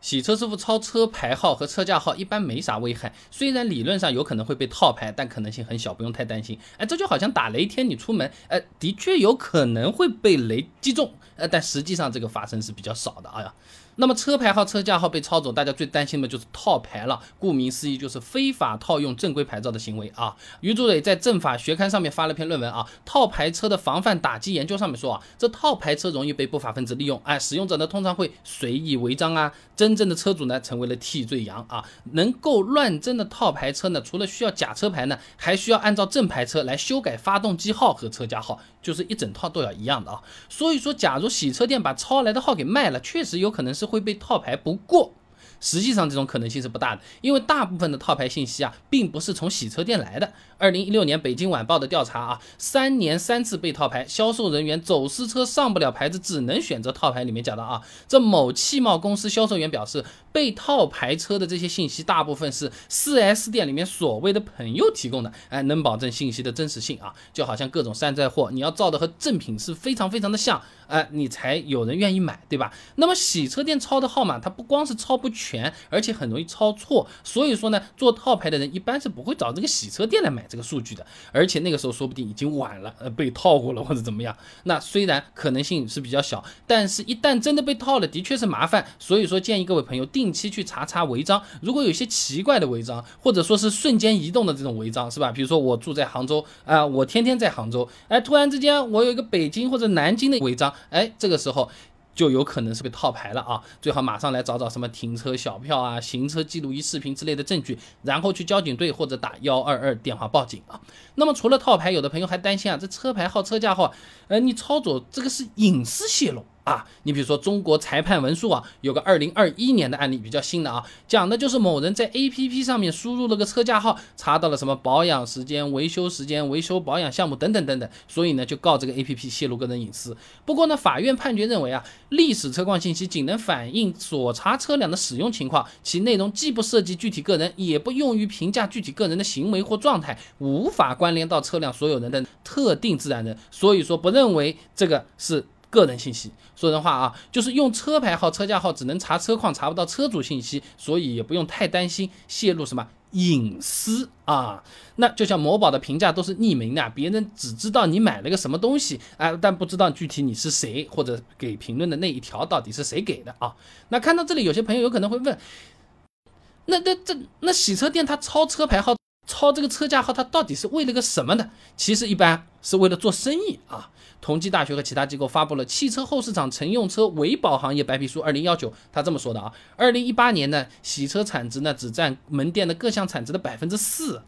洗车师傅超车牌号和车架号一般没啥危害，虽然理论上有可能会被套牌，但可能性很小，不用太担心。哎，这就好像打雷天你出门，哎，的确有可能会被雷击中，呃，但实际上这个发生是比较少的。哎呀。那么车牌号、车架号被抄走，大家最担心的就是套牌了。顾名思义，就是非法套用正规牌照的行为啊。于祖磊在《政法学刊》上面发了篇论文啊，《套牌车的防范打击研究》上面说啊，这套牌车容易被不法分子利用，哎，使用者呢通常会随意违章啊，真正的车主呢成为了替罪羊啊。能够乱真的套牌车呢，除了需要假车牌呢，还需要按照正牌车来修改发动机号和车架号，就是一整套都要一样的啊。所以说，假如洗车店把抄来的号给卖了，确实有可能是。会被套牌，不过实际上这种可能性是不大的，因为大部分的套牌信息啊，并不是从洗车店来的。二零一六年北京晚报的调查啊，三年三次被套牌，销售人员走私车上不了牌子，只能选择套牌。里面讲到啊，这某汽贸公司销售员表示，被套牌车的这些信息大部分是四 S 店里面所谓的朋友提供的，哎，能保证信息的真实性啊，就好像各种山寨货，你要造的和正品是非常非常的像，哎，你才有人愿意买，对吧？那么洗车店抄的号码，它不光是抄不全，而且很容易抄错，所以说呢，做套牌的人一般是不会找这个洗车店来买。这个数据的，而且那个时候说不定已经晚了，呃，被套过了或者怎么样。那虽然可能性是比较小，但是一旦真的被套了，的确是麻烦。所以说建议各位朋友定期去查查违章，如果有些奇怪的违章，或者说是瞬间移动的这种违章，是吧？比如说我住在杭州啊，我天天在杭州，哎，突然之间我有一个北京或者南京的违章，哎，这个时候。就有可能是被套牌了啊！最好马上来找找什么停车小票啊、行车记录仪视频之类的证据，然后去交警队或者打幺二二电话报警啊。那么除了套牌，有的朋友还担心啊，这车牌号、车架号，呃，你操作这个是隐私泄露。啊，你比如说中国裁判文书啊，有个二零二一年的案例比较新的啊，讲的就是某人在 A P P 上面输入了个车架号，查到了什么保养时间、维修时间、维修保养项目等等等等，所以呢就告这个 A P P 泄露个人隐私。不过呢，法院判决认为啊，历史车况信息仅能反映所查车辆的使用情况，其内容既不涉及具体个人，也不用于评价具体个人的行为或状态，无法关联到车辆所有人的特定自然人，所以说不认为这个是。个人信息，说人话啊，就是用车牌号、车架号，只能查车况，查不到车主信息，所以也不用太担心泄露什么隐私啊。那就像某宝的评价都是匿名的，别人只知道你买了个什么东西啊，但不知道具体你是谁，或者给评论的那一条到底是谁给的啊。那看到这里，有些朋友有可能会问，那那这那洗车店他抄车牌号？抄这个车架号，它到底是为了个什么呢？其实一般是为了做生意啊。同济大学和其他机构发布了《汽车后市场乘用车维保行业白皮书（二零幺九）》，他这么说的啊。二零一八年呢，洗车产值呢只占门店的各项产值的百分之四。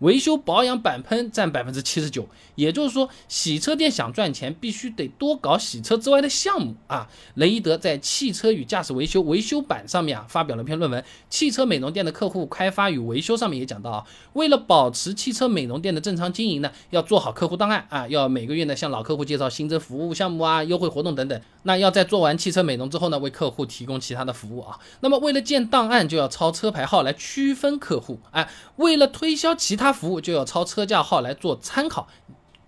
维修保养板喷占百分之七十九，也就是说，洗车店想赚钱，必须得多搞洗车之外的项目啊。雷伊德在《汽车与驾驶维修维修版》上面啊发表了篇论文，《汽车美容店的客户开发与维修》上面也讲到啊，为了保持汽车美容店的正常经营呢，要做好客户档案啊，要每个月呢向老客户介绍新增服务项目啊、优惠活动等等。那要在做完汽车美容之后呢，为客户提供其他的服务啊。那么为了建档案，就要抄车牌号来区分客户，哎，为了推销其他。服务就要抄车架号来做参考。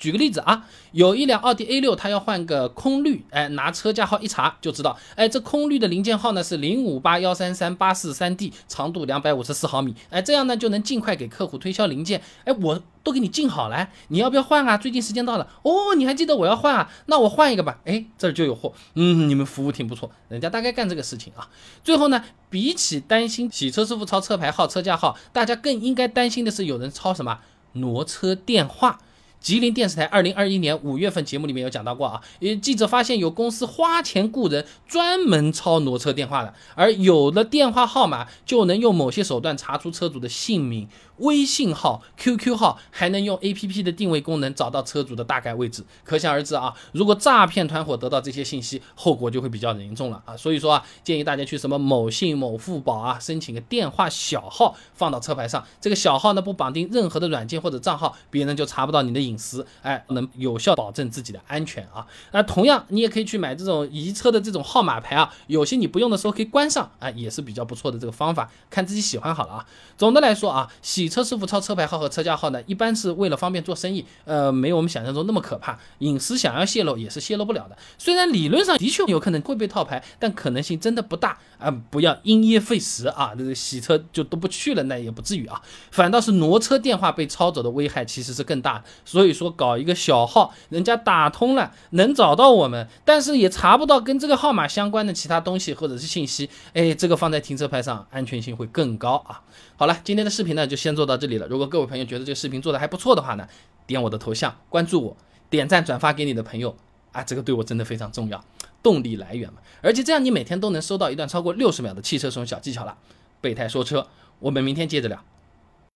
举个例子啊，有一辆奥迪 A 六，它要换个空滤，哎，拿车架号一查就知道，哎，这空滤的零件号呢是零五八幺三三八四三 D，长度两百五十四毫米，哎，这样呢就能尽快给客户推销零件，哎，我都给你进好了，你要不要换啊？最近时间到了，哦，你还记得我要换啊？那我换一个吧，哎，这儿就有货，嗯，你们服务挺不错，人家大概干这个事情啊。最后呢，比起担心洗车师傅抄车牌号、车架号，大家更应该担心的是有人抄什么挪车电话。吉林电视台二零二一年五月份节目里面有讲到过啊，呃，记者发现有公司花钱雇人专门抄挪车电话的，而有了电话号码就能用某些手段查出车主的姓名、微信号、QQ 号，还能用 APP 的定位功能找到车主的大概位置。可想而知啊，如果诈骗团伙得到这些信息，后果就会比较严重了啊。所以说啊，建议大家去什么某信、某付宝啊，申请个电话小号放到车牌上，这个小号呢不绑定任何的软件或者账号，别人就查不到你的隐。隐私，哎，能有效保证自己的安全啊。那同样，你也可以去买这种移车的这种号码牌啊，有些你不用的时候可以关上，啊，也是比较不错的这个方法，看自己喜欢好了啊。总的来说啊，洗车师傅抄车牌号和车架号呢，一般是为了方便做生意，呃，没有我们想象中那么可怕，隐私想要泄露也是泄露不了的。虽然理论上的确有可能会被套牌，但可能性真的不大啊，不要因噎废食啊，这个洗车就都不去了，那也不至于啊。反倒是挪车电话被抄走的危害其实是更大的，所以说搞一个小号，人家打通了能找到我们，但是也查不到跟这个号码相关的其他东西或者是信息，哎，这个放在停车牌上安全性会更高啊。好了，今天的视频呢就先做到这里了。如果各位朋友觉得这个视频做的还不错的话呢，点我的头像关注我，点赞转发给你的朋友啊，这个对我真的非常重要，动力来源嘛。而且这样你每天都能收到一段超过六十秒的汽车使用小技巧了。备胎说车，我们明天接着聊。